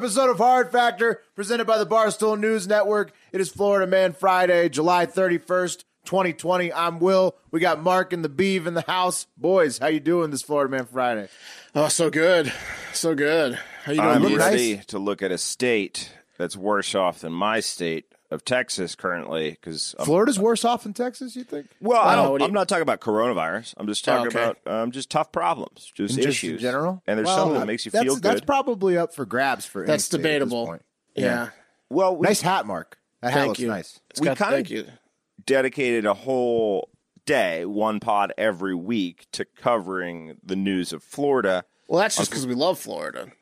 Episode of Hard Factor, presented by the Barstool News Network. It is Florida Man Friday, July 31st, 2020. I'm Will. We got Mark and the Beeve in the house. Boys, how you doing this Florida Man Friday? Oh, so good, so good. How you doing? I'm look ready nice. to look at a state that's worse off than my state of Texas currently because Florida's worse off than Texas, you think? well, I don't. what do you- I'm not talking about coronavirus. I'm just talking okay. about um, just tough problems, just In issues just in general? And there's Well, something that makes you feel good. That's probably up for grabs for any That's state at this debatable. point. Yeah. well, we Nice hat, Mark. That hat Thank looks you. nice. It's We kinda- you. dedicated a whole day, one pod every week, to covering the news of Florida. Well, that's just because we love Florida.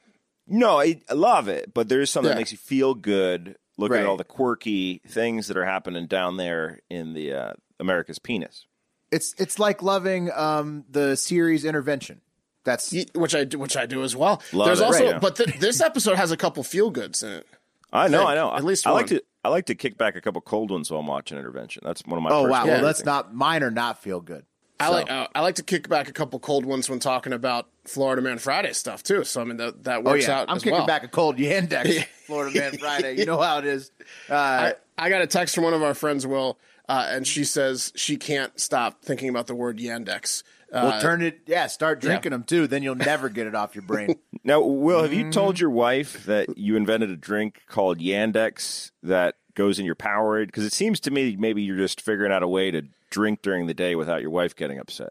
No, I, I love it, but there's something Yeah. that makes you feel good. Look Right. at all the quirky things that are happening down there in the uh, America's penis. It's it's like loving um, the series Intervention. That's Which I do, which I do as well. Love There's it. also, Right. but th- this episode has a couple feel goods in it. I know, think. I know. At least I like to. I like to kick back a couple cold ones while I'm watching Intervention. That's one of my. oh wow. personal Well, that's not mine or not feel good. I So- like uh, I like to kick back a couple cold ones when talking about Florida Man Friday stuff too. So I mean that that Oh works yeah, out. I'm as kicking well. back a cold Yandex, Florida Man Friday. You know how it is. Uh, I, I got a text from one of our friends, Will, uh, and she says she can't stop thinking about the word Yandex. Uh, well, turn it. Yeah, start drinking them too. Then you'll never get it off your brain. Now, Will, have you Mm-hmm. told your wife that you invented a drink called Yandex that goes in your Powerade? Because it seems to me maybe you're just figuring out a way to drink during the day without your wife getting upset.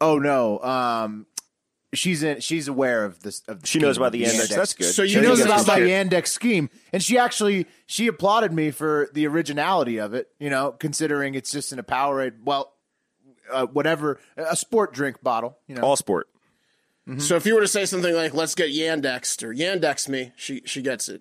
oh no. Um, she's in. She's aware of this. Of the She knows about the Yandex. That's good. So you She knows about just my Yandex scheme, and she actually she applauded me for the originality of it. You know, considering it's just in a Powerade. Well, uh, whatever, a sport drink bottle. You know, All sport. So if you were to say something like "Let's get Yandexed" or "Yandex me," she she gets it.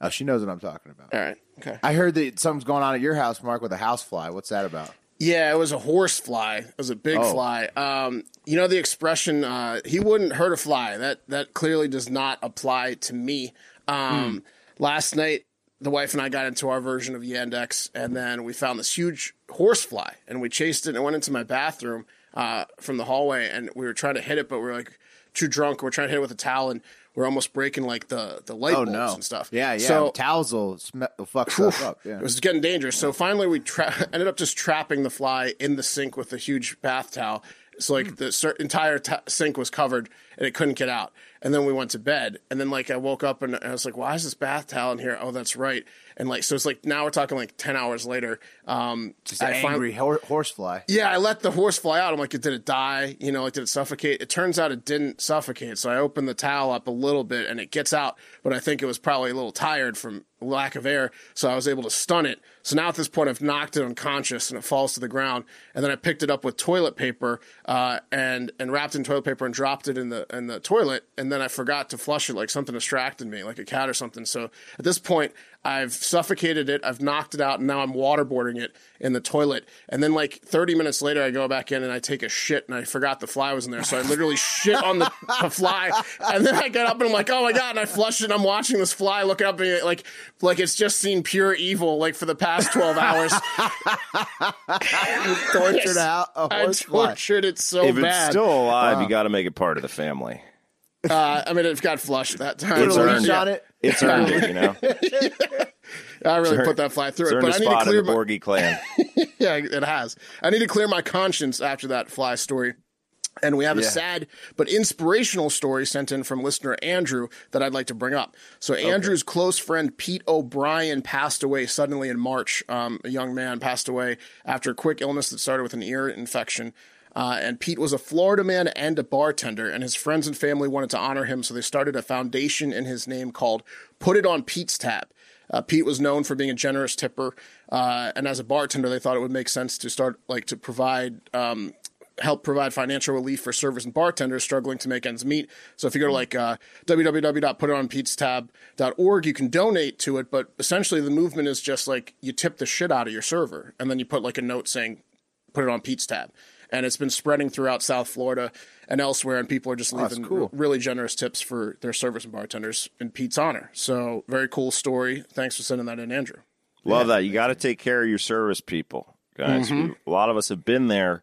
oh, she knows what I'm talking about. All right. Okay. I heard that something's going on at your house, Mark, with a house fly. What's that about? Yeah, it was a horse fly. It was a big Oh. fly. Um, you know the expression uh, "he wouldn't hurt a fly." That that clearly does not apply to me. Um, Last night, the wife and I got into our version of Yandex, and then we found this huge horse fly, and we chased it and went into my bathroom uh, from the hallway, and we were trying to hit it, but we were like too drunk. We're trying to hit it with a towel, and we're almost breaking like the the light Oh bulbs no, and stuff. Yeah, yeah. So Towels will, sm- fuck stuff up. Yeah. it was getting dangerous. So finally, we tra- ended up just trapping the fly in the sink with a huge bath towel. So like hmm. the cer- entire t- sink was covered and it couldn't get out. And then we went to bed. And then like I woke up and I was like, "Why is this bath towel in here?" Oh, that's right. And like so, it's like now we're talking like ten hours later. Um, Just an I angry hor- horsefly. yeah, I let the horse fly out. I'm like, did it die? You know, like did it suffocate? It turns out it didn't suffocate. So I opened the towel up a little bit and it gets out, but I think it was probably a little tired from lack of air. So I was able to stun it. So now at this point, I've knocked it unconscious and it falls to the ground. And then I picked it up with toilet paper uh, and and wrapped in toilet paper and dropped it in the in the toilet. And then I forgot to flush it, like something distracted me, like a cat or something. So at this point, I've suffocated it, I've knocked it out, and now I'm waterboarding it in the toilet. And then like 30 minutes later, I go back in and I take a shit, and I forgot the fly was in there, so I literally shit on the, the fly. And then I get up and I'm like, oh my god! And I flush it. and I'm watching this fly look up at me like like it's just seen pure evil like for the past 12 hours. Tortured out a I horsefly. tortured it so if bad. it's still alive, you got to make it part of the family. uh, I mean, it got flushed that time. It's Put a earned leash on it. It's earned it, you know. I really put that fly through it, but I need to clear the my, Borgie clan. Yeah, it has. I need to clear my conscience after that fly story. And we have a sad but inspirational story sent in from listener Andrew that I'd like to bring up. So, Andrew's close friend Pete O'Brien passed away suddenly in March. Um, a young man passed away after a quick illness that started with an ear infection. Uh, and Pete was a Florida man and a bartender, and his friends and family wanted to honor him, so they started a foundation in his name called Put It on Pete's Tab. Uh, Pete was known for being a generous tipper, uh, and as a bartender, they thought it would make sense to start like to provide um, help provide financial relief for servers and bartenders struggling to make ends meet. So if you go to like uh, www.putitonpetestab.org, you can donate to it. But essentially, the movement is just like you tip the shit out of your server, and then you put like a note saying, "Put it on Pete's tab." And it's been spreading throughout South Florida and elsewhere, and people are just leaving cool. really generous tips for their service and bartenders in Pete's honor. So very cool story. Thanks for sending that in, Andrew. Love that. You got to take care of your service people, guys. Mm-hmm. A lot of us have been there,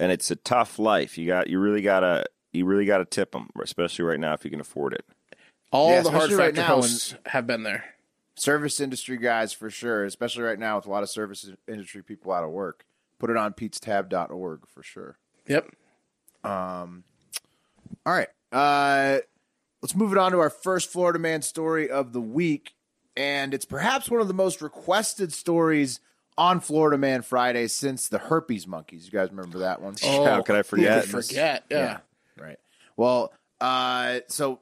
and it's a tough life. You got, you really gotta, you really gotta tip them, especially right now if you can afford it. All Yeah, the hard especially right factor now hosts have been there. service industry guys for sure, especially right now with a lot of service industry people out of work. Put it on petestab.org for sure. Yep. All right. Uh, let's move it on to our first Florida man story of the week. And it's perhaps one of the most requested stories on Florida Man Friday since the herpes monkeys. You guys remember that one? How could I forget? Could forget? Yeah. Right. Well, uh, so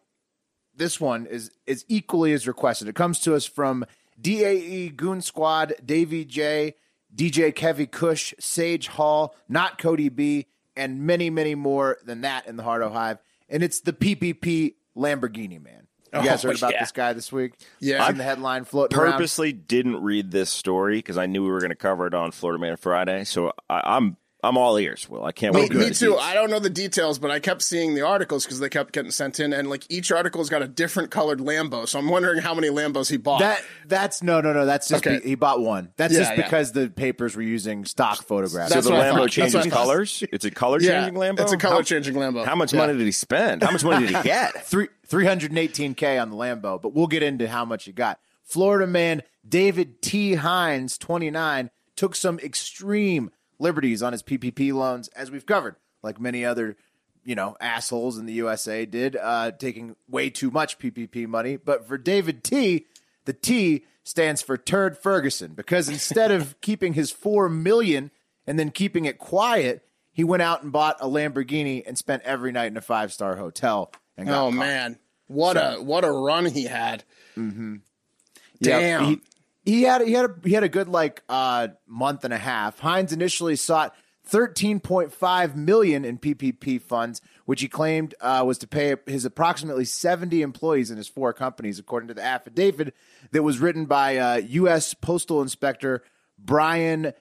this one is is equally as requested. It comes to us from DAE Goon Squad, Davey J, DJ Kevy Cush, Sage Hall, not Cody B, and many, many more than that in the Hardo Hive. And it's the PPP Lamborghini man. You guys Oh, heard about yeah. this guy this week? Yeah. Seen the headline floating around. Purposely didn't read this story because I knew we were going to cover it on Florida Man Friday. So I, I'm, I'm all ears. Will I can't wait. to me too. these. I don't know the details, but I kept seeing the articles because they kept getting sent in, and like each article's got a different colored Lambo. So I'm wondering how many Lambos he bought. That that's no no no. That's just Okay. be- he bought one. That's Yeah, just yeah. because the papers were using stock photographs. So That's the Lambo changes what I thought. colors. It's a color yeah, changing Lambo. It's a color How- changing Lambo. How much Yeah. money did he spend? How much money did he get? three three hundred and eighteen k on the Lambo, but we'll get into how much he got. Florida man David T. Hines, twenty nine, took some extreme liberties on his PPP loans, as we've covered, like many other you know assholes in the USA did, uh, taking way too much PPP money. But for David T, the T stands for Turd Ferguson because instead of keeping his four million and then keeping it quiet, he went out and bought a Lamborghini and spent every night in a five star hotel. And got Oh caught. man, what a what a run he had. Yeah, Damn. he, he had he had a, he had a good like uh, month and a half. Hines initially sought 13.5 million in PPP funds, which he claimed uh, was to pay his approximately 70 employees in his four companies, according to the affidavit that was written by uh, U.S. Postal Inspector Brian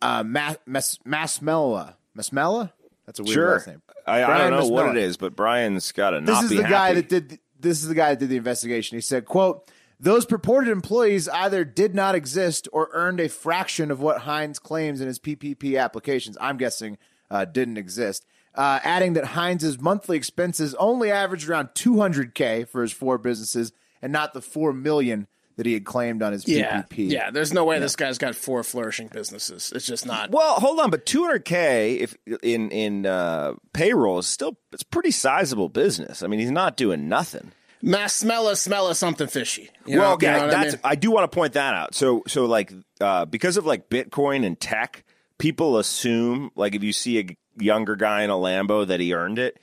uh, Ma- Mas- Masmella. Masmella? That's a weird Sure. last name. I, I don't know what it is, but Brian's got to not this is the guy happy. that did this is the guy that did the investigation. He said, "quote Those purported employees either did not exist or earned a fraction of what Hines claims in his PPP applications. I'm guessing uh, didn't exist." Uh, adding that Hines's monthly expenses only averaged around 200k for his four businesses, and not the four million that he had claimed on his Yeah, PPP. yeah. There's no way this guy's got four flourishing businesses. It's just not. Well, hold on, but 200k if in in uh, payroll is still it's pretty sizable business. I mean, he's not doing nothing. Mass smell a smell of something fishy. You well, know, okay, you know that's I I, do want to point that out. So so like uh, because of like Bitcoin and tech, people assume like if you see a younger guy in a Lambo that he earned it.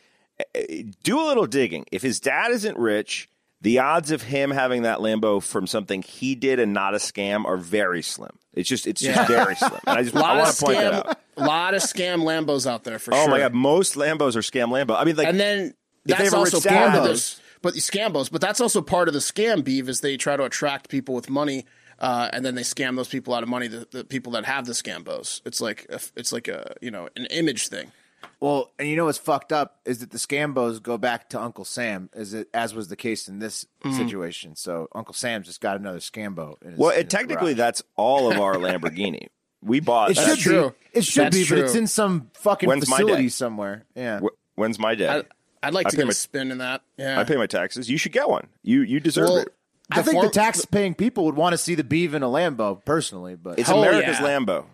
Eh, Do a little digging. If his dad isn't rich, the odds of him having that Lambo from something he did and not a scam are very slim. It's just it's just very slim. And I just I want to point that out. lot of scam Lambos out there for Oh sure. Oh my god, most Lambos are scam Lambo. I mean, like, and then that's a also rich part of this. But the scambos, but that's also part of the scam beef is they try to attract people with money, uh, and then they scam those people out of money. The, the people that have the scambos, it's like a, it's like a you know an image thing. Well, and you know what's fucked up is that the Scambos go back to Uncle Sam, as it as was the case in this Mm-hmm. situation. So Uncle Sam's just got another Scambo. In his, well, in it, technically garage. that's all of our Lamborghini. We bought. it that- should true. be. It should That's be, but it's in some fucking When's my facility somewhere. Yeah. When's my day? I, I'd like I to get my- a spin in that. Yeah, I pay my taxes. You should get one. You you deserve Well, it. I think form- the tax-paying people would want to see the beef in a Lambo, personally. But It's oh, Hell America's yeah. Lambo.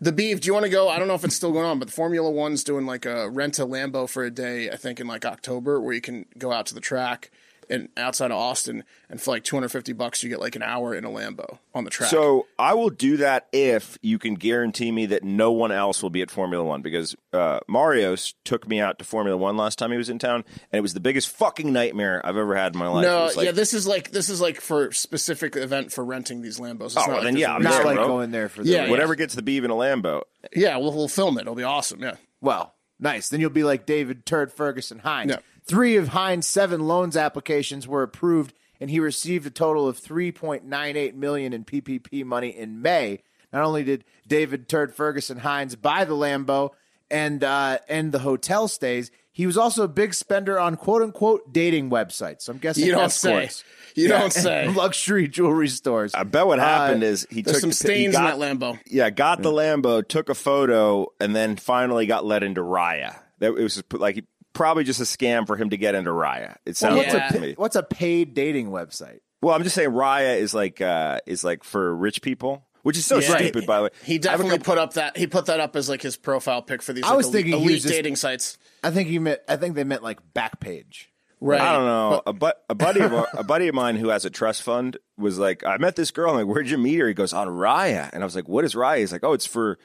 The beef. Do you want to go? I don't know if it's still going on, but the Formula One's doing like a rent a Lambo for a day. I think in like October, where you can go out to the track and outside of Austin, and for like 250 bucks, you get like an hour in a Lambo on the track. So I will do that if you can guarantee me that no one else will be at Formula One because uh, Marios took me out to Formula One last time he was in town, and it was the biggest fucking nightmare I've ever had in my life. No, like- yeah, this is like this is like for specific event for renting these Lambos. It's Oh, not well, like then there's yeah, a I'm Not there, like bro. going there for the Yeah, yeah. whatever gets the beef in a Lambo. Yeah, we'll, we'll film it. It'll be awesome. Yeah. Well, nice. Then you'll be like David Turd Ferguson Hines. Yeah. Three of Hines' seven loans applications were approved, and he received a total of 3.98 million in PPP money in May. Not only did David Turd Ferguson Hines buy the Lambo and uh, and the hotel stays, he was also a big spender on quote unquote dating websites. So I'm guessing You don't escorts. say. You Yeah, don't say. and luxury jewelry stores. I bet what happened is he There's took some the- stains he got, in that Lambo. Yeah, got the Lambo, took a photo, and then finally got let into Raya. That it was like probably just a scam for him to get into Raya. It sounds what's, like a, to me. what's a paid dating website? Well, I'm just saying Raya is like uh, is like for rich people, which is so Yeah. stupid. By the way, He definitely put up that he put that up as like his profile pic for these. I like, was elite, thinking he elite just- dating sites. I think you meant. I think they meant like Backpage. Right. I don't know. a, but, a buddy of a buddy of mine who has a trust fund was like, I met this girl. I'm like, where'd you meet her? He goes on Raya, and I was like, what is Raya? He's like, oh, it's for,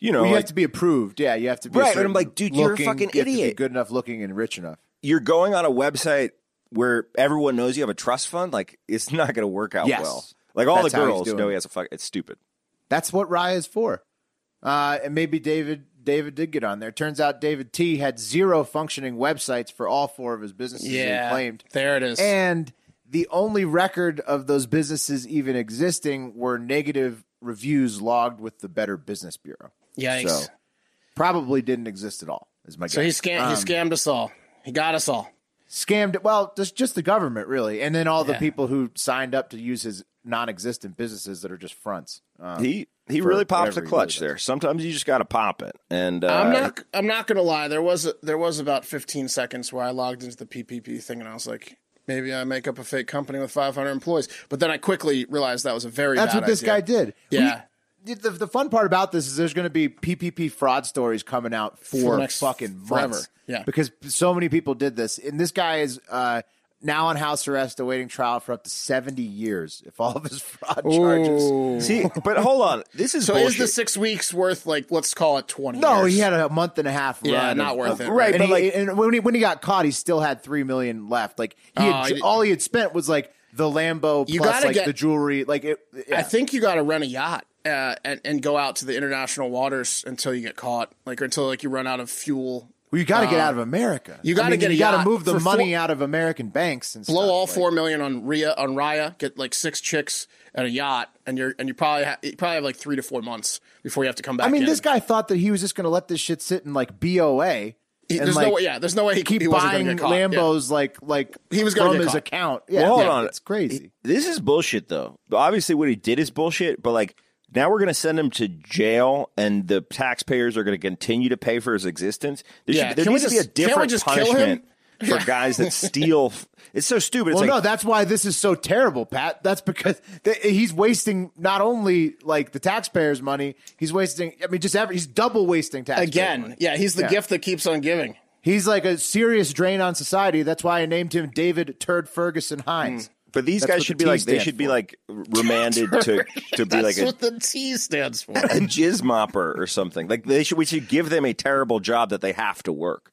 you know, Well, you like, have to be approved. Yeah, you have to be a Right, and I'm like, dude, you're a looking- fucking you have to be idiot. good enough looking and rich enough. you're going on a website where everyone knows you have a trust fund. Like, it's not going to work out Yes. well. Like all That's the girls know he has a fuck. It's stupid. That's what Raya is for. Uh, and maybe David David did get on there. Turns out David T had zero functioning websites for all four of his businesses Yeah. he claimed. There it is. And the only record of those businesses even existing were negative reviews logged with the Better Business Bureau. Yikes. So probably didn't exist at all. Is my So he guess. scammed. Um, he scammed us all. He got us all. scammed well just just the government really and then all the people who signed up to use his non-existent businesses that are just fronts um, He he really pops whatever the clutch really there. Sometimes you just got to pop it. And uh, I'm not. I'm not gonna lie. There was there was about 15 seconds where I logged into the PPP thing and I was like, maybe I make up a fake company with 500 employees. But then I quickly realized that was a very. that's bad what this idea. guy did Yeah. We- the, the fun part about this is there's going to be PPP fraud stories coming out for, For the next fucking forever. months. Yeah. because so many people did this, and this guy is uh, now on house arrest, awaiting trial for up to 70 years if all of his fraud charges. see, but hold on. This is So bullshit. is the six weeks worth like let's call it 20? No, years? he had a month and a half Yeah, not of- worth of- it, right, And, but he- like- and when he when he got caught, he still had three million left. Like he Oh, had, I- all he had spent was like the Lambo You plus gotta like get- the jewelry. Like it, yeah. I think you got to rent a yacht uh, and and go out to the international waters until you get caught, like or until like you run out of fuel. well, you got to get out of America. you gotta I mean, get you got to move the money four- out of American banks and Blow stuff. all Like, four million on Ria on Raya, get like six chicks and a yacht, and you're and you probably ha- you probably have like three to four months before you have to come back. I mean, in. this guy thought that he was just going to let this shit sit in like BOA. He- and, there's like, no way. Yeah, there's no way he, keep he wasn't buying going get caught. Yeah. Lambos like like He was gonna from his caught. account. Yeah, Well, hold yeah, on. it's crazy. This is bullshit, though. Obviously, what he did is bullshit. But like now, we're going to send him to jail, and the taxpayers are going to continue to pay for his existence. There, Yeah, should, there can we needs to be a just- different just punishment for Yeah. guys that steal. It's so stupid. It's Well, like, no, that's why this is so terrible, Pat. That's because th- he's wasting not only like the taxpayers' money, he's wasting. I mean, just every, he's double wasting taxpayers Again, money. yeah, he's the Yeah. gift that keeps on giving. He's like a serious drain on society. That's why I named him David Turd Ferguson Hines. Hmm. But these That's guys should the be T like they stands should be like remanded to to be That's like a, what the T stands for. a jizz mopper or something. Like they should we should give them a terrible job that they have to work.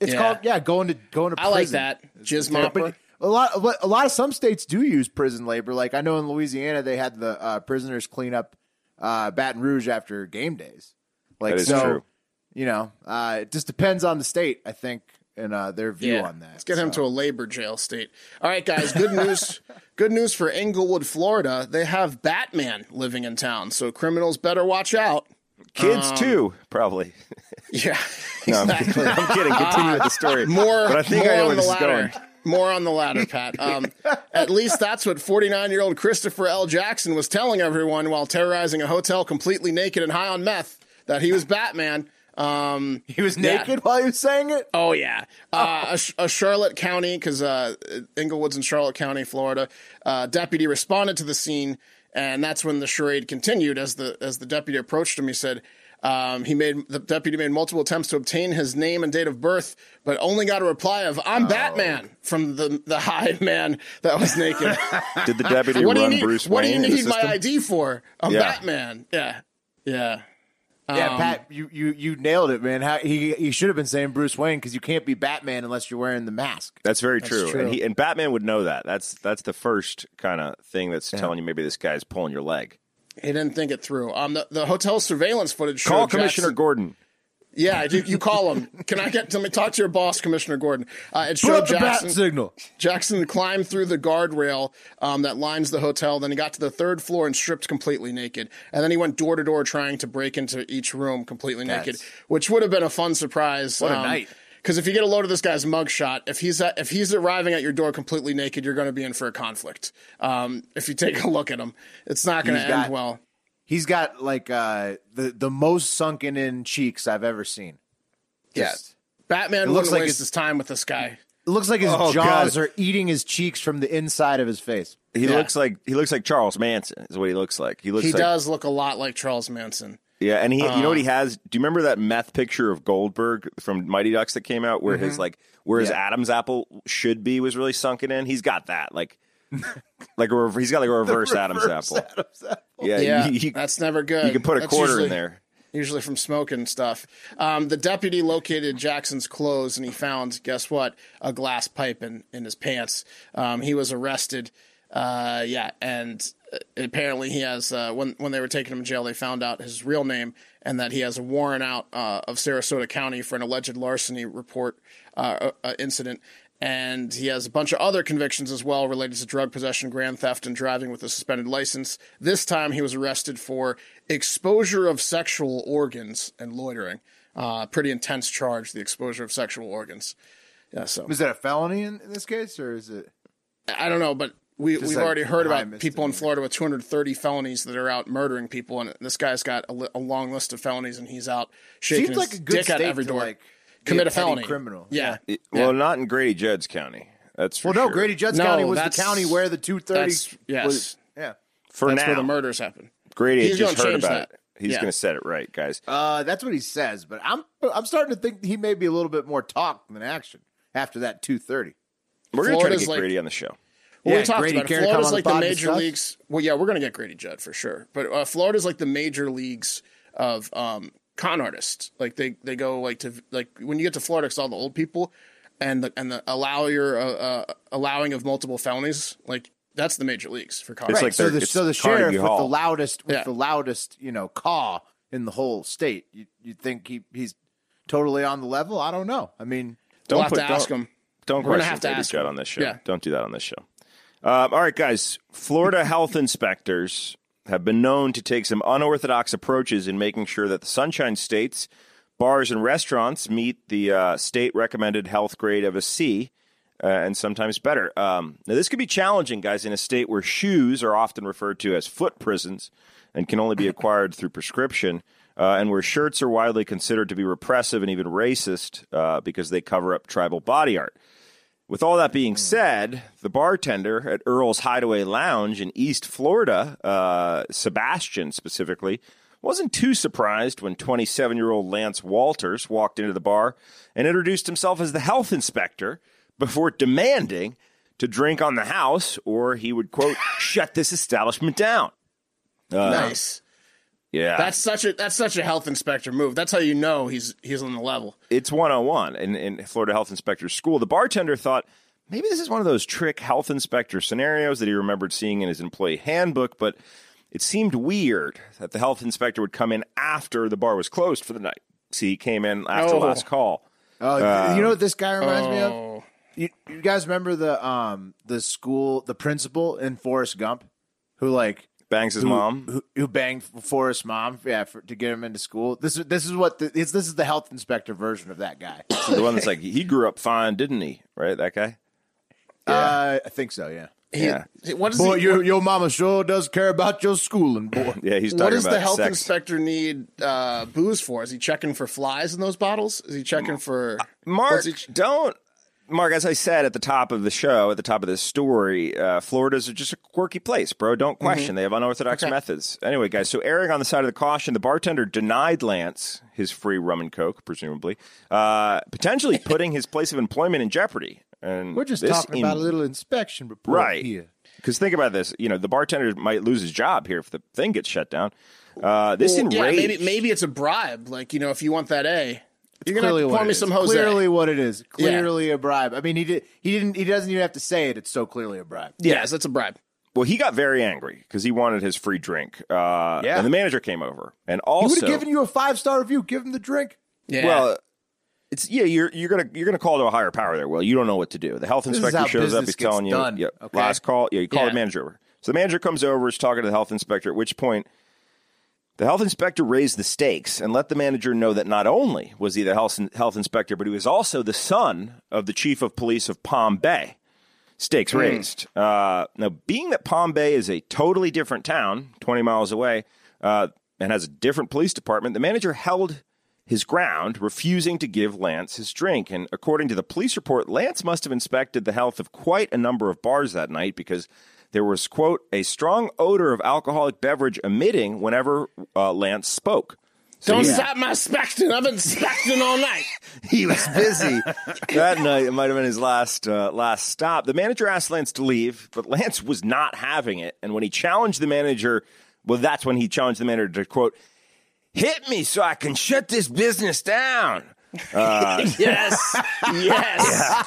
It's Yeah. called yeah, going to going to. Prison. I like that. Jizz mopper. but a lot, a lot of some states do use prison labor. Like I know in Louisiana, they had the uh, prisoners clean up uh, Baton Rouge after game days. Like That is so, true. you know, uh, it just depends on the state, I think, and uh, their view on that. Let's get him to a labor jail state. All right, guys. Good news. good news for Englewood, Florida. They have Batman living in town, so criminals better watch out. Kids Um, too, probably. Yeah, No, I'm exactly. kidding. I'm kidding. Continue with the story. More, but I think more I know on where the this is ladder. going. More on the ladder, Pat. Um, at least that's what 49 year old Christopher L. Jackson was telling everyone while terrorizing a hotel completely naked and high on meth that he was Batman. Um, He was Yeah. naked while he was saying it. Oh yeah, uh, a, a Charlotte County because uh, Englewood's in Charlotte County, Florida. Uh, deputy responded to the scene and that's when the charade continued. As the as the deputy approached him, he said. Um, he made the deputy made multiple attempts to obtain his name and date of birth, but only got a reply of "I'm Batman" from the the high man that was naked. Did the deputy what do you run need? Bruce what do you Wayne in the need my? ID for? I'm Yeah. Batman. Yeah, yeah. Yeah, Um, Pat, you, you you nailed it, man. How, he he should have been saying Bruce Wayne because you can't be Batman unless you're wearing the mask. That's very true. true. And he and Batman would know that. That's that's the first kind of thing that's telling you maybe this guy's pulling your leg. He didn't think it through. Um, the, the hotel surveillance footage showed Call Commissioner Jackson- Gordon. Yeah, you, you call him. Can I get? Me talk to your boss, Commissioner Gordon. Uh, it Put showed bat Jackson. signal. Jackson climbed through the guardrail um, that lines the hotel. Then he got to the third floor and stripped completely naked. And then he went door to door trying to break into each room completely naked, which would have been a fun surprise. What a night. Because if you get a load of this guy's mugshot, if he's at, if he's arriving at your door completely naked, you're going to be in for a conflict. Um, if you take a look at him, it's not going to end got- well. He's got like uh, the the most sunken in cheeks I've ever seen. Yeah, Just- Batman looks like waste it's- his time with this guy. It looks like his Oh, jaws God. are eating his cheeks from the inside of his face. He Yeah. looks like he looks like Charles Manson. Is what he looks like. He looks He like does look a lot like Charles Manson. yeah. And he, you know what Uh. he has? Do you remember that meth picture of Goldberg from Mighty Ducks that came out, where his like where his Mm-hmm. Yeah. Adam's apple should be was really sunken in? He's got that like like a rev- he's got like a reverse, Adam's apple. Yeah, Yeah, you, you- that's never good. you can put a That's quarter usually- in there. usually from smoking stuff. Um, the deputy located Jackson's clothes and he found, guess what, a glass pipe in, in his pants. Um, he was arrested. Uh, yeah, and uh, apparently he has, uh, when, when they were taking him to jail, they found out his real name and that he has a warrant out uh, of Sarasota County for an alleged larceny report uh, uh, incident. And he has a bunch of other convictions as well related to drug possession, grand theft, and driving with a suspended license. This time he was arrested for exposure of sexual organs and loitering. Uh, pretty intense charge, the exposure of sexual organs. Yeah, so Is that a felony in, in this case, or is it? I don't know, but we, we've like already heard about people in. Florida with 230 felonies that are out murdering people, and this guy's got a, li- a long list of felonies, and he's out shaking Seems his like a good dick every door. like, Commit a, petty felony, criminal. Yeah, It- well, not in Grady Judd's County. That's for Well, no. Grady Judd's No, County was the county where the two thirty. yes. Was, yeah. for that's now. where the murders happen. Grady He's just heard about that. it. He's Yeah. going to set it right, guys. Uh, that's what he says, but I'm I'm starting to think he may be a little bit more talk than action after that two thirty. We're going to try to get like- Grady on the show. Well, Yeah, we talked Grady about it. care to come Florida's on the like the major leagues. Well, yeah, we're going to get Grady Judd for sure. But uh, Florida's like the major leagues of um, con artists. Like they, they go like to like when you get to Florida, it's all the old people, and the and the allow your uh, uh, allowing of multiple felonies. Like that's the major leagues for con It's artists. like so the it's so the Carnegie sheriff with the loudest with Yeah. the loudest you know caw in the whole state. You you think he he's totally on the level? I don't know. I mean, we'll have put- to ask don't- him. Don't We're gonna question have to Grady ask Judd him. on this show. Yeah. Don't do that on this show. Um, all right, guys. Florida health inspectors have been known to take some unorthodox approaches in making sure that the Sunshine States bars and restaurants meet the uh, state recommended health grade of a C. Uh, and sometimes better. Um, now, this could be challenging, guys, in a state where shoes are often referred to as foot prisons and can only be acquired through prescription, uh, and where shirts are widely considered to be repressive and even racist uh, because they cover up tribal body art. With all that being said, the bartender at Earl's Hideaway Lounge in East Florida, uh, Sebastian specifically, wasn't too surprised when 27 year old Lance Walters walked into the bar and introduced himself as the health inspector before demanding to drink on the house or he would, quote, shut this establishment down. nice. Yeah. That's such a that's such a health inspector move. That's how you know he's he's on the level. it's 101 in, in Florida Health Inspector School. The bartender thought maybe this is one of those trick health inspector scenarios that he remembered seeing in his employee handbook, but it seemed weird that the health inspector would come in after the bar was closed for the night. See, he came in after Oh. last call. uh, you know what this guy reminds me of? Oh, You, you guys remember the um the school the principal in Forrest Gump who like Bangs his who, mom. who, who banged Forrest's mom yeah for, to get him into school. This is this is what the, it's, this is the health inspector version of that guy. the one that's like, he grew up fine, didn't he? Right? That guy? Uh, I think so. Yeah. he, Yeah. What is Boy, he, your your mama sure does care about your schooling, boy. Yeah, he's talking what does about the health sex. inspector need uh, booze for? Is he checking for flies in those bottles? Is he checking for Mark, he ch- don't Mark, as I said at the top of the show, at the top of this story, uh, Florida's just a quirky place, bro. Don't question. They have unorthodox Okay. methods. Anyway, guys, so erring on the side of the caution, the bartender denied Lance his free rum and coke, presumably, uh, potentially putting his place of employment in jeopardy. And We're just talking in- about a little inspection report right here. Because think about this, you know, the bartender might lose his job here if the thing gets shut down. Uh, this Well, yeah, maybe maybe it's a bribe. Like you know, if you want that A, you're gonna Clearly have to what pour me some Jose. Clearly what it is. Clearly a bribe. I mean, he did. He didn't. He doesn't even have to say it. It's so clearly a bribe. yes, that's a bribe. Well, he got very angry because he wanted his free drink. Uh, Yeah. And the manager came over. And also He would have given you a five star review. Give him the drink. Yeah. well, it's yeah, you're you're gonna you're gonna call to a higher power there. Well, you don't know what to do. The health is inspector shows up. He's gets telling you, done, yeah, okay? last call. Yeah, you call Yeah. the manager over. So the manager comes over, is talking to the health inspector. At which point, the health inspector raised the stakes and let the manager know that not only was he the health health inspector, but he was also the son of the chief of police of Palm Bay. Stakes Hmm. raised. Uh, now, being that Palm Bay is a totally different town, 20 miles away, uh, and has a different police department, the manager held his ground, refusing to give Lance his drink. And according to the police report, Lance must have inspected the health of quite a number of bars that night because there was, quote, a strong odor of alcoholic beverage emitting whenever uh, Lance spoke. Don't he- stop my specting. I've been specting all night. he was busy that night. It might have been his last uh, last stop. The manager asked Lance to leave, but Lance was not having it. And when he challenged the manager, well, that's when he challenged the manager to quote, "Hit me so I can shut this business down." Yes, yes,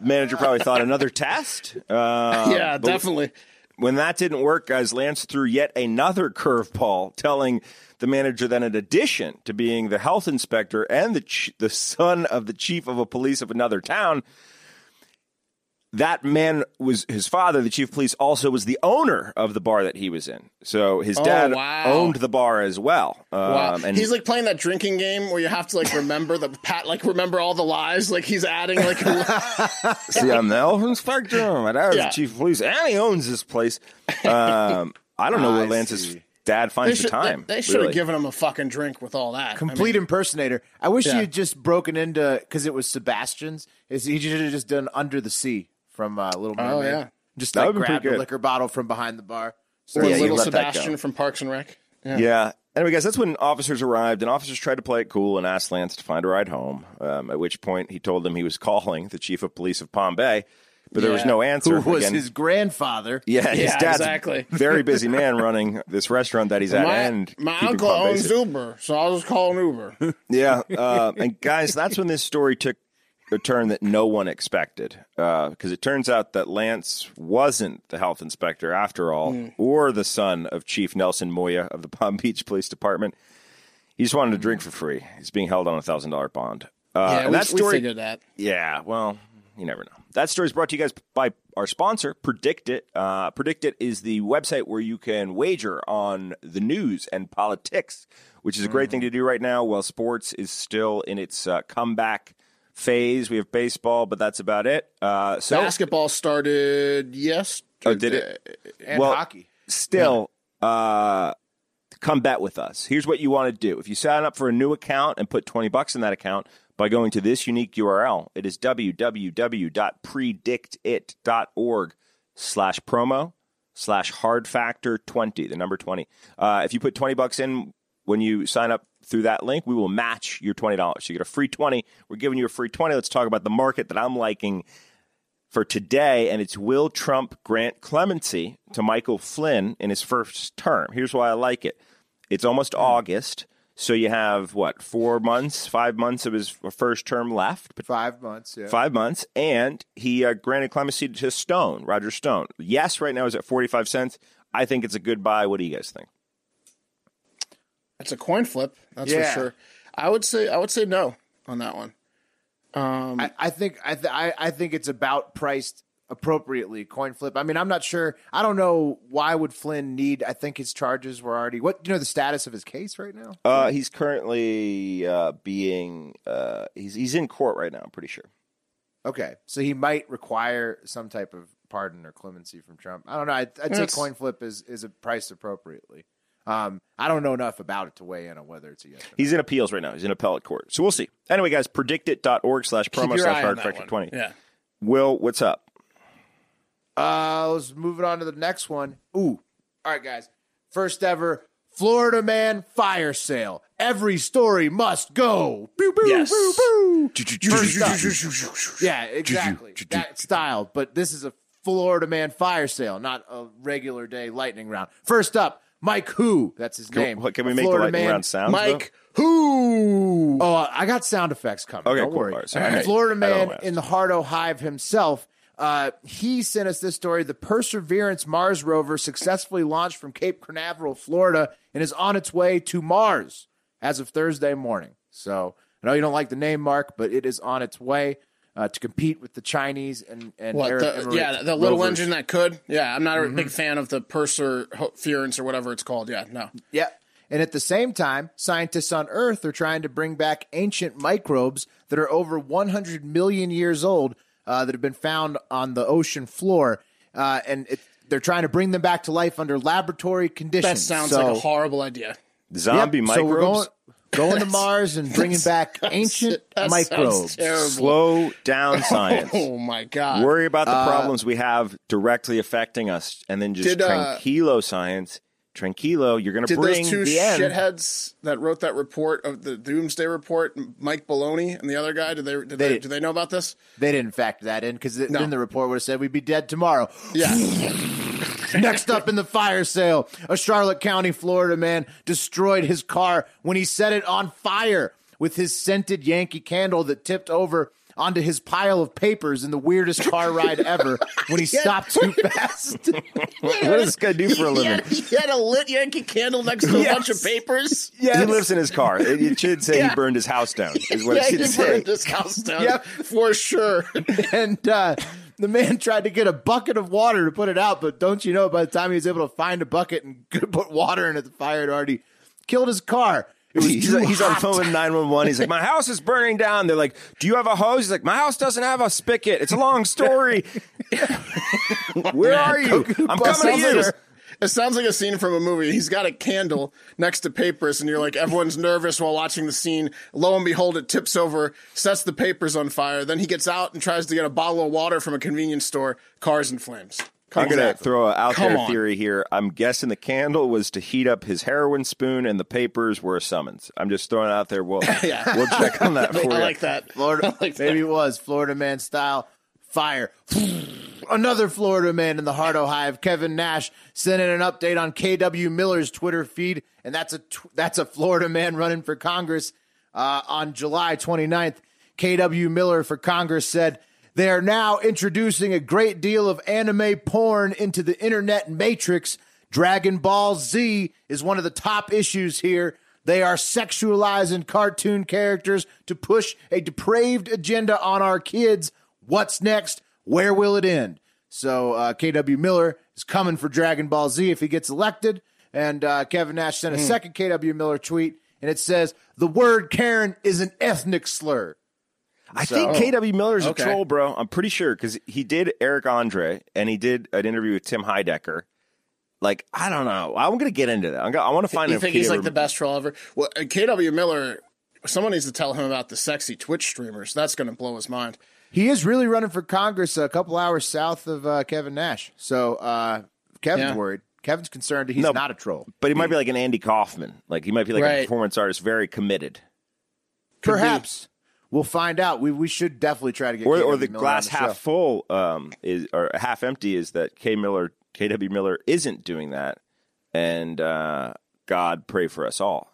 Manager probably thought another test. Uh, yeah, definitely. When that didn't work, guys, Lance threw yet another curveball, telling the manager that in addition to being the health inspector and the ch- the son of the chief of a police of another town, that man was his father, the chief of police, also was the owner of the bar that he was in. So his dad Oh, wow. owned the bar as well. Um, Wow. and he's like playing that drinking game where you have to like remember the pat, like remember all the lies. Like he's adding like a, See, I'm the health inspector. My dad's Yeah. the chief of police, and he owns this place. Um, I don't know I where Lance's see. dad finds should, the time. They, they should have really. given him a fucking drink with all that. I Complete mean, impersonator. I wish Yeah. he had just broken into because it was Sebastian's. Is he should have just done Under the Sea from uh, Little Mermaid? Oh, yeah. just That like would've grabbed a liquor bottle from behind the bar. or Yeah, little let that go. Sebastian from Parks and Rec. Yeah. Yeah. Anyway, guys, that's when officers arrived, and officers tried to play it cool and asked Lance to find a ride home. Um, at which point, he told them he was calling the chief of police of Palm Bay, but there was no answer. Who was Again, his grandfather? yeah, his Yeah, dad's exactly. very busy man running this restaurant that he's at, My, and my keeping uncle owns. Uber, so I'll just call an Uber. Yeah, uh, and guys, that's when this story took a turn that no one expected, because it turns out that Lance wasn't the health inspector after all, Hmm. or the son of Chief Nelson Moya of the Palm Beach Police Department. He just wanted to drink for free. He's being held on a thousand dollar bond. Uh, yeah, we, that we story, figured that. yeah, well, you never know. That story is brought to you guys by our sponsor, PredictIt. Uh, PredictIt is the website where you can wager on the news and politics, which is a great thing to do right now while sports is still in its uh, comeback phase. We have baseball, but that's about it. Uh, so, Basketball started yesterday. Oh, did it? and Well, hockey. still uh, come bet with us. Here's what you want to do. If you sign up for a new account and put 20 bucks in that account by going to this unique URL, it is www.predictit.org slash promo slash hard factor 20, the number 20. Uh, if you put 20 bucks in when you sign up through that link, we will match your $20. So you get a free 20. We're giving you a free 20. Let's talk about the market that I'm liking for today, and it's will Trump grant clemency to Michael Flynn in his first term? Here's why I like it. It's almost August, so you have what four months, five months of his first term left, but Five months. Yeah. five months, and he uh, granted clemency to Stone, Roger Stone. Yes, right now is at forty five cents. I think it's a good buy. What do you guys think? It's a coin flip, that's Yeah. for sure. I would say I would say no on that one. Um, I, I think I, th- I I think it's about priced appropriately. Coin flip. I mean, I'm not sure. I don't know why would Flynn need. I think his charges were already. What do you know the status of his case right now? Uh, he's currently uh, being uh, he's he's in court right now. I'm pretty sure. Okay, so he might require some type of pardon or clemency from Trump. I don't know. I'd, I'd say coin flip is is priced appropriately. Um, I don't know enough about it to weigh in on whether it's a yes. Or no. He's in appeals right now. He's in appellate court. So we'll see. Anyway, guys, predictit.org slash promo slash hard that factor 20. Yeah. Will, what's up? Uh, let's move it on to the next one. Ooh, all right, guys. First ever Florida man fire sale. Every story must go. Boo, boo, Yes. boo, boo. First up. Yeah, exactly. That style. But this is a Florida man fire sale, not a regular day lightning round. First up, Mike Who. That's his name. Can, can we make the Florida lightning man. round sound? Mike, who? Oh, I got sound effects coming. Okay, Don't cool. worry. Right. Florida man in the Hardo Hive himself. Uh, he sent us this story. The Perseverance Mars rover successfully launched from Cape Canaveral, Florida, and is on its way to Mars as of Thursday morning. So I know you don't like the name, Mark, but it is on its way uh, to compete with the Chinese and and What Arab the, yeah, the little rovers. engine that could. Yeah, I'm not a Mm-hmm. big fan of the Perseverance or whatever it's called. Yeah, no. Yeah. And at the same time, scientists on Earth are trying to bring back ancient microbes that are over 100 million years old uh, that have been found on the ocean floor. Uh, and it, they're trying to bring them back to life under laboratory conditions. That sounds So- like a horrible idea. Zombie Yep, So we're microbes? going, going to Mars and bringing back ancient That microbes. Slow down science. Oh my god. Worry about the problems we have directly affecting us, and then just Did, uh, tranquilo science. Tranquilo, you're going to Did bring those two the end. shitheads that wrote that report of the Doomsday Report, Mike Baloney and the other guy, did they did they, did. do they know about this? They didn't factor that in because No. then the report would have said we'd be dead tomorrow. Yeah. Next up in the fire sale, a Charlotte County, Florida man destroyed his car when he set it on fire with his scented Yankee candle that tipped over onto his pile of papers in the weirdest car ride ever when he stopped too fast. what does this guy do for a he, living? had, he had a lit Yankee candle next to a bunch of papers. Yeah, He lives in his car. It, it should say Yeah. he burned his house down. Is what Yeah, it should he say. burned his house down Yep. for sure. and uh, the man tried to get a bucket of water to put it out, but don't you know, by the time he was able to find a bucket and put water in it, the fire had already killed his car. He's, he's on hot. phone with 911. He's like, My house is burning down. They're like, Do you have a hose? He's like, My house doesn't have a spigot. It's a long story. Where are you? I'm coming to you. like it sounds like a scene from a movie. He's got a candle next to papers, and you're like, everyone's nervous while watching the scene. Lo and behold, it tips over, sets the papers on fire. Then he gets out and tries to get a bottle of water from a convenience store. Cars in flames. I'm going to Exactly. throw an out Come there on. theory here. I'm guessing the candle was to heat up his heroin spoon, and the papers were a summons. I'm just throwing it out there. We'll, Yeah. we'll check on that for I you. like that. Florida, I like that. maybe it was Florida man style fire. Another Florida man in the Hardo Hive, Kevin Nash, sent in an update on KW Miller's Twitter feed, and that's a that's a Florida man running for Congress uh, on July 29th. KW Miller for Congress said they are now introducing a great deal of anime porn into the internet matrix. Dragon Ball Z is one of the top issues here. They are sexualizing cartoon characters to push a depraved agenda on our kids. What's next? Where will it end? So uh, KW Miller is coming for Dragon Ball Z if he gets elected. And uh, Kevin Nash sent a second KW Miller tweet, and it says the word Karen is an ethnic slur. I think KW Miller's Okay. a troll, bro. I'm pretty sure because he did Eric Andre and he did an interview with Tim Heidecker. Like, I don't know. I'm going to get into that. I'm gonna, I want to find You out if think he's KW like the best troll ever? Well, uh, KW Miller, someone needs to tell him about the sexy Twitch streamers. That's going to blow his mind. He is really running for Congress a couple hours south of uh, Kevin Nash. So uh, Kevin's Yeah. worried. Kevin's concerned he's No. not a troll. But he might be like an Andy Kaufman. Like, he might be like a performance artist, very committed. Perhaps. We'll find out. We we should definitely try to get Or, or the Miller glass on the half show. full um, is or half empty is that K Miller, KW Miller isn't doing that. And uh, God pray for us all.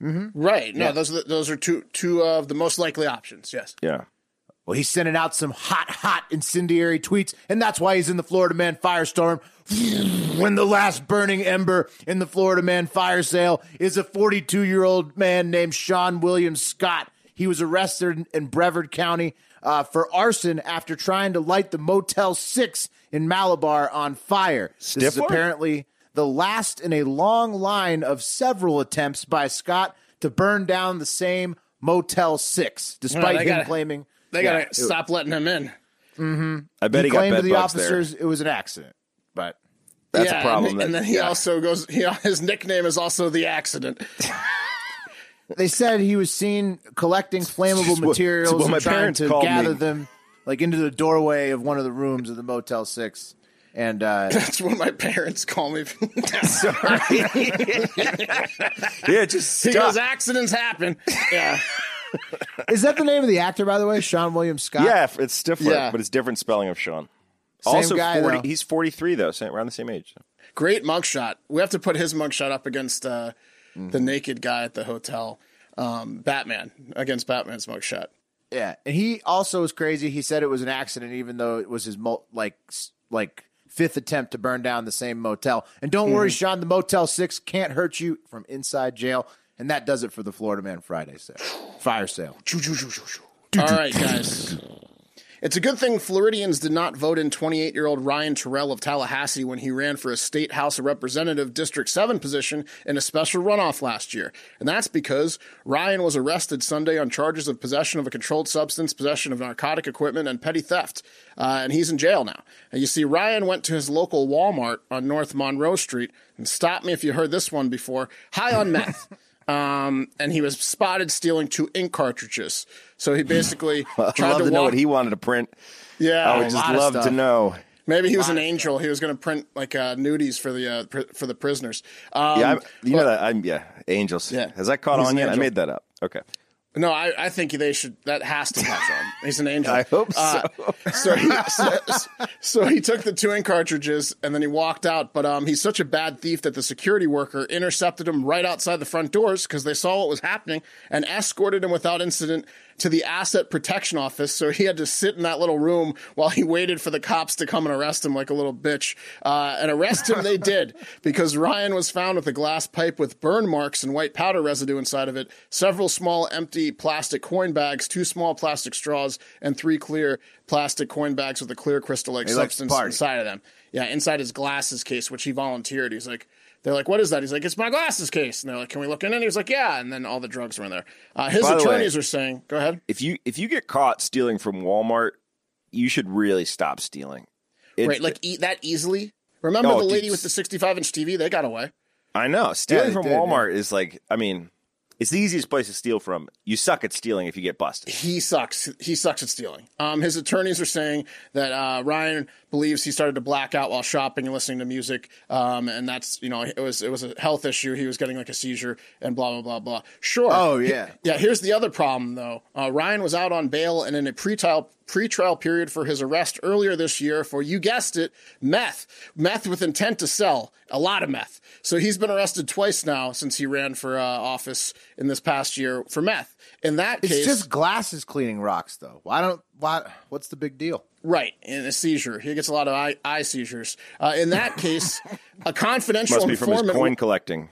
Right. No, those are the, those are two two of the most likely options. Yes. Yeah. Well, he's sending out some hot, hot incendiary tweets, and that's why he's in the Florida Man firestorm. When the last burning ember in the Florida Man fire sale is a 42 year old man named Sean William Scott. He was arrested in- Brevard County uh, for arson after trying to light the Motel 6 in Malabar on fire. This is apparently the last in a long line of several attempts by Scott to burn down the same Motel 6, despite they him gotta- claiming. They Yeah, got to stop letting him in. I bet he he, got claimed bed to the bugs officers it was an accident, but That's yeah, a problem. And, that, and then he yeah. also goes. He, his nickname is also the accident. They said he was seen collecting flammable what- materials what and my trying to gather me. them like into the doorway of one of the rooms of the Motel Six. And uh, That's what my parents call me. Sorry. yeah, just because stop. accidents happen. Yeah. Is that the name of the actor, by the way? Sean William Scott. Yeah, it's different, Yeah. but it's different spelling of Sean. Same also, guy, 40, though. he's 43, though, same, around the same age. Great mugshot. We have to put his mugshot up against uh, Mm-hmm. the naked guy at the hotel. Um, Batman against Batman's mugshot. Yeah, and he also was crazy. He said it was an accident, even though it was his mo- like like fifth attempt to burn down the same motel. And don't worry, Sean, the Motel Six can't hurt you from inside jail. And that does it for the Florida Man Friday sale, fire sale. All right, guys. It's a good thing Floridians did not vote in 28 year old Ryan Terrell of Tallahassee when he ran for a state House of Representative District 7 position in a special runoff last year. And that's because Ryan was arrested Sunday on charges of possession of a controlled substance, possession of narcotic equipment, and petty theft. Uh, and he's in jail now. And you see, Ryan went to his local Walmart on North Monroe Street and stop me if you heard this one before high on meth. Um, and he was spotted stealing two ink cartridges. So he basically I'd tried love to, to, know walk. what he wanted to print. yeah, I would just love to know. maybe he was an angel. He was going to print like uh, nudies for the uh, pr- for the prisoners. Um, Yeah, I'm, you know that. I'm yeah, angels. Yeah. has that caught on an yet? I made that up. Okay. No, I, I think they should. That has to catch on. He's an angel. I hope Uh, so. he, so, so he took the two ink cartridges and then he walked out. But um, he's such a bad thief that the security worker intercepted him right outside the front doors because they saw what was happening and escorted him without incident to the asset protection office. So he had to sit in that little room while he waited for the cops to come and arrest him like a little bitch. Uh, and arrest him they did because Ryan was found with a glass pipe with burn marks and white powder residue inside of it, several small empty plastic coin bags, two small plastic straws, and three clear plastic coin bags with a clear likes to substance inside of them. Yeah, inside his glasses case, which he volunteered. He's like, they're like, what is that? He's like, it's my glasses case. And they're like, can we look in it? He's like, yeah. And then all the drugs were in there. Uh, his By the way- attorneys are saying, go ahead. If you if you get caught stealing from Walmart, you should really stop stealing. It- right, like eat that easily. Remember Oh, the lady with the 65 inch TV? They got away. I know stealing they from did, Walmart is like. I mean, it's the easiest place to steal from. You suck at stealing if you get busted. He sucks. He sucks at stealing. Um, his attorneys are saying that uh, Ryan believes he started to black out while shopping and listening to music, um, and that's you know it was it was a health issue. He was getting like a seizure and blah blah blah blah. Sure. Oh, He- yeah. yeah. Here's the other problem though. Uh, Ryan was out on bail and in a pretrial pretrial period for his arrest earlier this year for you guessed it, meth, meth with intent to sell a lot of meth. So he's been arrested twice now since he ran for uh, office in this past year for meth. In that It's case, just glasses cleaning rocks, though. Why don't? Why? What's the big deal? Right, in a seizure. He gets a lot of eye, eye seizures. Uh, in that case, a confidential Must be from his informant. coin collecting.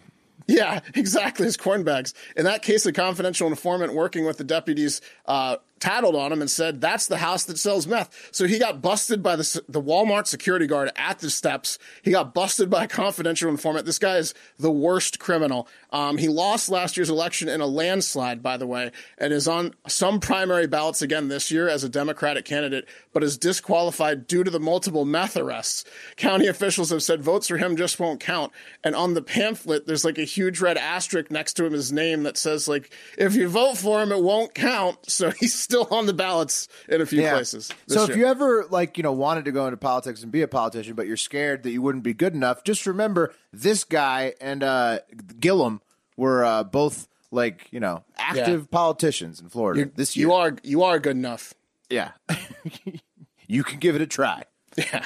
Yeah, exactly. His coin bags. In that case, a confidential informant working with the deputies uh, tattled on him and said, "That's the house that sells meth." So he got busted by the the Walmart security guard at the steps. He got busted by a confidential informant. This guy is the worst criminal. Um, he lost last year's election in a landslide, by the way, and is on some primary ballots again this year as a Democratic candidate, but is disqualified due to the multiple meth arrests. County officials have said votes for him just won't count. And on the pamphlet, there's like a huge red asterisk next to him, his name that says like, if you vote for him, it won't count. So he's still on the ballots in a few places. So if year. you ever like you know wanted to go into politics and be a politician, but you're scared that you wouldn't be good enough, just remember this guy and uh, Gillum were uh, both like you know active politicians in Florida this year. you are you are good enough. yeah. you can give it a try. Yeah.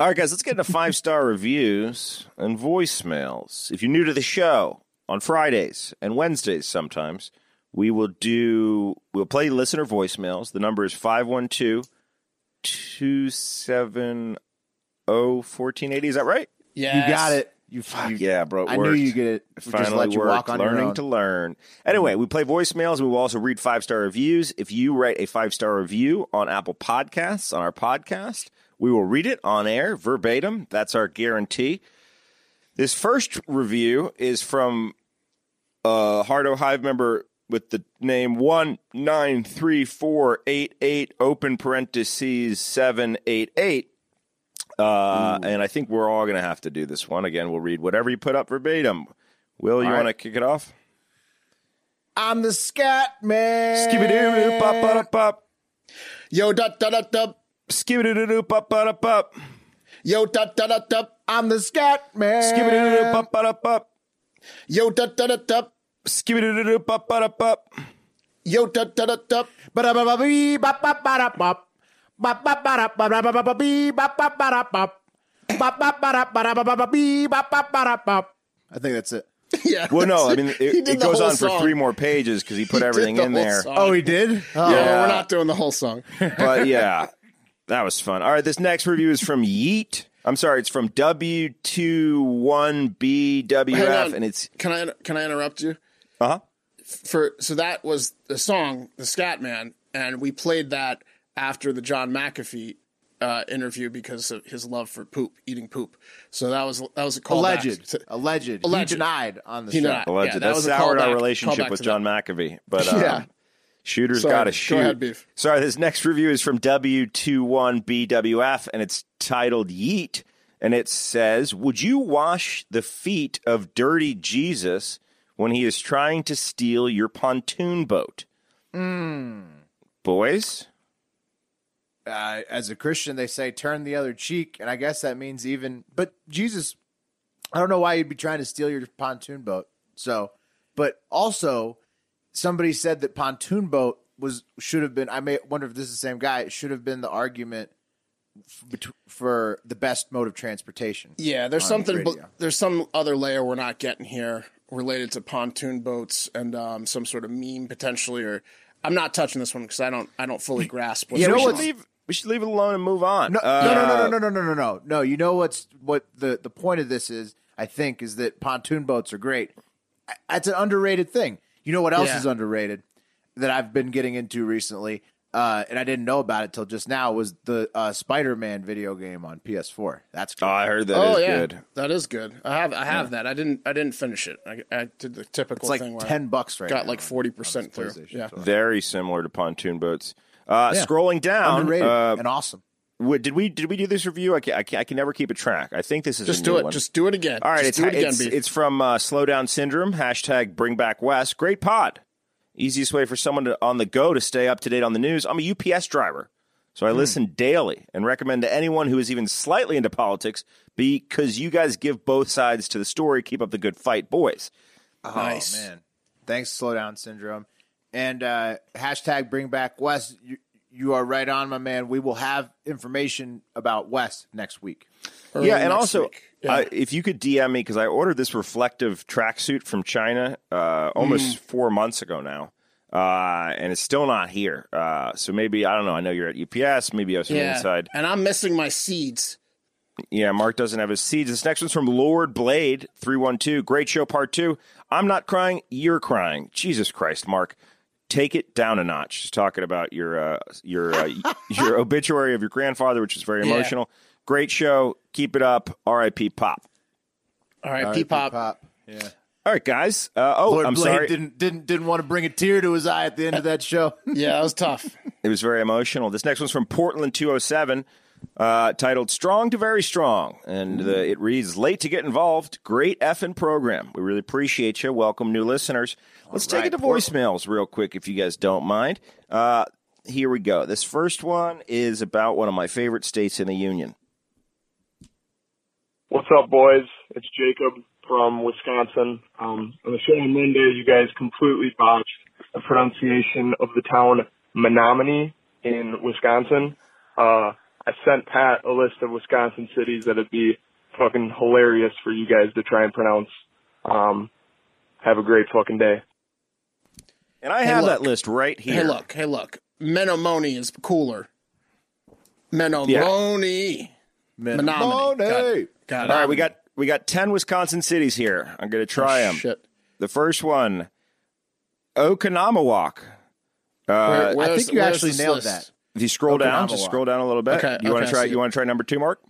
All right, guys, let's get into five star reviews and voicemails. If you're new to the show, on Fridays and Wednesdays sometimes, we will do, we'll play listener voicemails. The number is 512 270 1480. Is that right? Yeah. You got it. You, you Yeah, bro. It I knew you get it. It We just finally let you worked. walk on your Learning own. to learn. Anyway, we play voicemails. We will also read five star reviews. If you write a five star review on Apple Podcasts on our podcast, we will read it on air verbatim. That's our guarantee. This first review is from a Hardo Hive member with the name one nine three four eight eight open parentheses seven eight eight. Uh, and I think we're all going to have to do this one again. We'll read whatever you put up verbatim. Will, you right. want to kick it off? I'm the scat man. Skibidoo pop pop pop. Yo da da da da. Skibidoo pop pop pop. Yo da da da da. I'm the scat man. Skibidoo pop pop pop. Yo da da da da. Skibidoo pop pop pop. Yo da da da da. I think that's it. Yeah. Well, no, I that's mean He it, did it the goes whole on for song. three more pages because he put He did everything the in whole there. song. Oh, he did? Oh. No, Yeah. we're not doing the whole song. But yeah, that was fun. All right, this next review is from Yeet. I'm sorry, it's from Hang W21BWF, on. and it's Can I can I interrupt you? Uh huh. For so that was the song, the Scat Man, and we played that after the John McAfee uh, interview because of his love for poop, eating poop. So that was that was a callback. Alleged. to- Alleged. Alleged. He denied on the He show. denied. Alleged. Yeah, that that was a soured our callback- relationship callback with to John McAfee. But uh, Yeah. shooters got to go shoot. ahead, Beef. Sorry, this next review is from W21BWF, and it's titled Yeet. And it says, Would you wash the feet of dirty Jesus when he is trying to steal your pontoon boat? Boys? uh, as a Christian, they say turn the other cheek, and I guess that means even. But Jesus, I don't know why you'd be trying to steal your pontoon boat. So, but also, somebody said that pontoon boat was should have been. I may wonder if this is the same guy. It should have been the argument f- bet- for the best mode of transportation. Yeah, there's something. radio. There's some other layer we're not getting here related to pontoon boats and um, some sort of meme potentially. Or I'm not touching this one because I don't. I don't fully grasp. What's You know we, going should on. leave, we should leave it alone and move on. No, Uh, no, no, no, no, no, no, no, no, no. You know what's what the the point of this is? I think is that pontoon boats are great. That's an underrated thing. You know what else Yeah. is underrated that I've been getting into recently, uh, and I didn't know about it till just now was the uh, Spider-Man video game on PS4. That's Oh, good. I heard that is oh yeah, good. that is good. I have I have that. I didn't I didn't finish it. I, I did the typical it's like thing where ten bucks right got now like forty percent through. Yeah. Very similar to pontoon boats. Uh, Yeah. Scrolling down, underrated uh, and awesome. What, did we did we do this review? I can, I can I can never keep a track. I think this is Just a do it. one. Just do it again. All right, Just it's do it again, it's, it's from uh, Slow Down Syndrome hashtag Bring Back West. Great pod. Easiest way for someone to, on the go to stay up to date on the news. I'm a UPS driver, so I Hmm. listen daily and recommend to anyone who is even slightly into politics because you guys give both sides to the story. Keep up the good fight, boys. nice. Oh man, thanks, slow down syndrome, and uh, hashtag bring back Wes. You, you are right on, my man. We will have information about Wes next week. Early yeah, and also. Yeah. uh, if you could DM me because I ordered this reflective tracksuit from China uh, almost Mm. four months ago now, uh, and it's still not here. Uh, so maybe I don't know. I know you're at UPS. Maybe you have some yeah. inside. And I'm missing my seeds. Yeah, Mark doesn't have his seeds. This next one's from Lord Blade three one two. Great show, part two. I'm not crying. You're crying. Jesus Christ, Mark. Take it down a notch. Just talking about your uh, your uh, your obituary of your grandfather, which is very Yeah. emotional. Great show. Keep it up. R.I.P. Pop. All right, All right, P-pop. Pop. Yeah. All right, guys. Uh, oh, Lord I'm Blade sorry. didn't didn't didn't want to bring a tear to his eye at the end of that show. Yeah, that was tough. It was very emotional. This next one's from Portland 207, uh, titled "Strong to Very Strong," and the, it reads: "Late to get involved. Great effing program. We really appreciate you. Welcome new listeners. Let's take right, it to voicemails real quick, if you guys don't mind. Uh, here we go. This first one is about one of my favorite states in the union. What's up, boys? It's Jacob from Wisconsin. Um, on the show on Monday, you guys completely botched the pronunciation of the town Menominee in Wisconsin. Uh, I sent Pat a list of Wisconsin cities that'd be fucking hilarious for you guys to try and pronounce. Um, have a great fucking day. And I have that list right here. Hey, look. Hey, look. Menomone is cooler. Menomone. Menominee. Got, got All right, we got we got ten Wisconsin cities here. I'm going to try them. Shit. The first one, Oconomowoc. Where- I think you actually nailed list? that. If you scroll down, just scroll down a little bit. Okay, you want to try? see You want to try number two, Mark?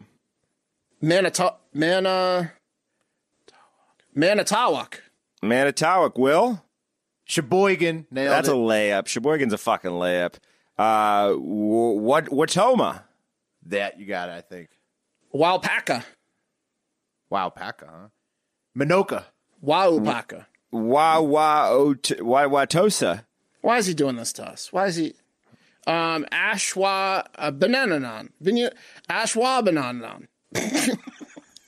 Manita- Mana- Manitowok. Manitowoc. Will Sheboygan nailed that's it. a layup. Sheboygan's a fucking layup. Uh, wh- what Wautoma? that you got it. I think. Walpaca. Wow, huh? Minoka. Waupaca. Wa wa o t- wa watosa. Why is he doing this to us? Why is he? Um, Ashwa uh, Banananon. Vinu- Ashwa Bananon.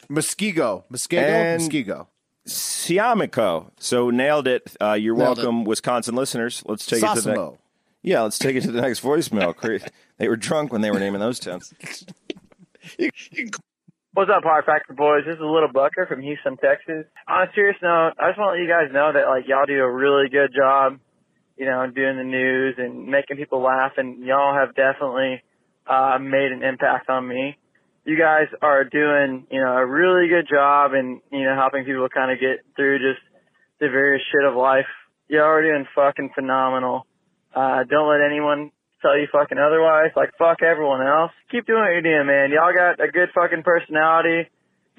Muskego. Muskego? And- Muskego. Suamico. So nailed it. Uh, you're Nailed it. welcome, Wisconsin listeners. Let's take it to the next. Yeah, let's take it to the next voicemail. They were drunk when they were naming those towns. What's up, Hard Factor boys? This is Little Bucker from Houston, Texas. On a serious note, I just want to let you guys know that like y'all do a really good job, you know, doing the news and making people laugh, and y'all have definitely uh, made an impact on me. You guys are doing, you know, a really good job and you know helping people kind of get through just the various shit of life. Y'all are doing fucking phenomenal. Uh, don't let anyone tell you fucking otherwise. Like fuck everyone else. Keep doing what you're doing, man. Y'all got a good fucking personality.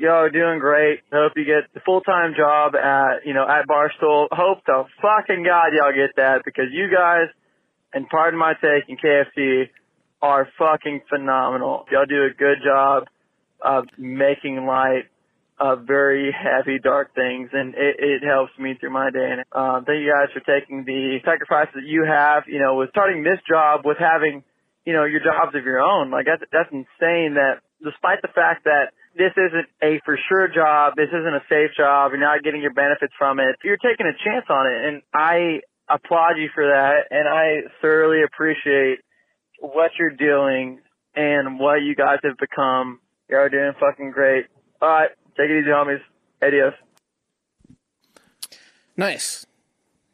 Are doing great. Hope you get the full time job at you know at Barstool. Hope to fucking God y'all get that because you guys, and pardon my take, in KFC are fucking phenomenal. Y'all do a good job of making light of very heavy, dark things, and it, it helps me through my day. And um, thank you guys for taking the sacrifices that you have, you know, with starting this job, with having, you know, your jobs of your own. Like that's that's insane. That despite the fact that this isn't a for sure job, this isn't a safe job, you're not getting your benefits from it. You're taking a chance on it, and I applaud you for that, and I thoroughly appreciate what you're doing and what you guys have become. You're doing fucking great. All right, take it easy, homies. Adios. Nice.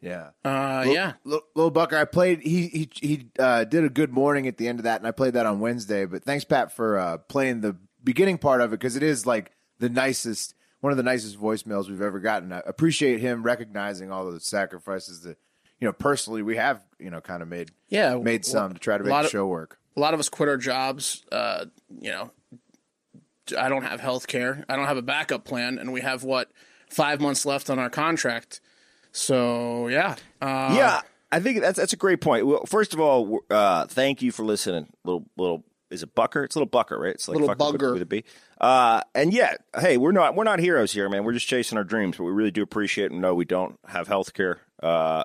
Yeah. Uh, Lil- yeah. Lil, Lil Bucker, I played. He he he uh, did a good morning at the end of that, and I played that on Wednesday. But thanks, Pat, for uh, playing the beginning part of it because it is like the nicest, one of the nicest voicemails we've ever gotten. I appreciate him recognizing all of the sacrifices that you know personally we have you know kind of made Yeah. made some to try to make lot the of- show work. a lot of us quit our jobs. Uh, you know, I don't have health care. I don't have a backup plan, and we have what five months left on our contract. So yeah, uh, yeah, I think that's that's a great point. Well, first of all, uh, thank you for listening. Little little is it Bucker? It's a little Bucker, right? It's like Little with- bugger. with a B. Uh, and yeah, hey, we're not we're not heroes here, man. We're just chasing our dreams, but we really do appreciate and know we don't have health care uh,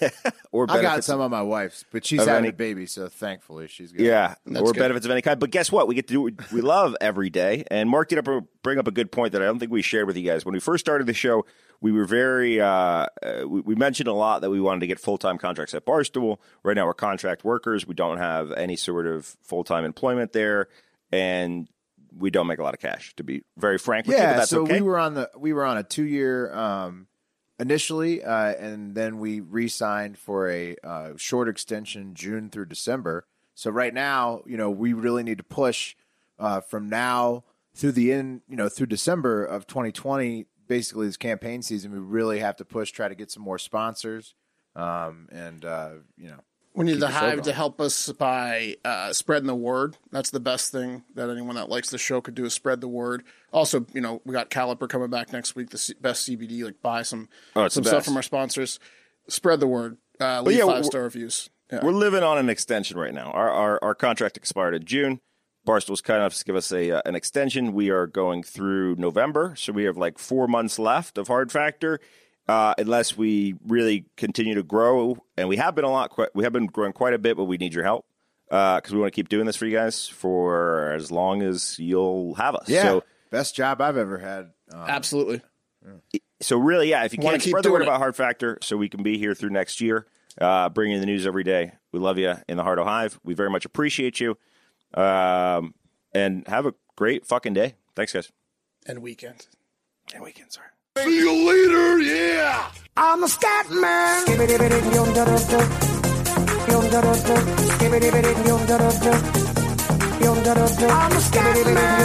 or I got some of my wife's, but she's having any- a baby, so thankfully she's good. Yeah, That's or good. benefits of any kind. But guess what? We get to do what we love every day. And Mark did up bring up a good point that I don't think we shared with you guys when we first started the show. We were very uh, uh, we, we mentioned a lot that we wanted to get full time contracts at Barstool. Right now, we're contract workers. We don't have any sort of full time employment there, and we don't make a lot of cash. To be very frank with you, yeah. that's So okay. we were on the we were on a two year um, initially, uh, and then we re-signed for a uh, short extension, June through December. So right now, you know, we really need to push uh, from now through the end, you know, through December of 2020. Basically, this campaign season, we really have to push, try to get some more sponsors, um, and uh, you know, we need the the hive to help us by uh, spreading the word. That's the best thing that anyone that likes the show could do is spread the word. Also, you know, we got Caliper coming back next week. The C- best CBD, like buy some Oh, some stuff from our sponsors. Spread the word. Uh, leave yeah, we're- five star reviews. Yeah. We're living on an extension right now. Our our, our contract expired in June. Barstool's kind enough to give us a uh, an extension. We are going through November, so we have like four months left of Hard Factor, uh, unless we really continue to grow. And we have been a lot. Quite, we have been growing quite a bit, but we need your help because we want to keep doing this for you guys for as long as you'll have us. yeah, So best job I've ever had. Uh, Absolutely. so really, yeah, if you Wanna can keep spread the word doing it. about Hard Factor, so we can be here through next year, uh, bringing the news every day. We love you in the Heart of Hive. We very much appreciate you, um, and have a great fucking day. Thanks, guys. And weekend. And weekend, sorry. See you later, yeah! I'm a scat man. I'm a scat man.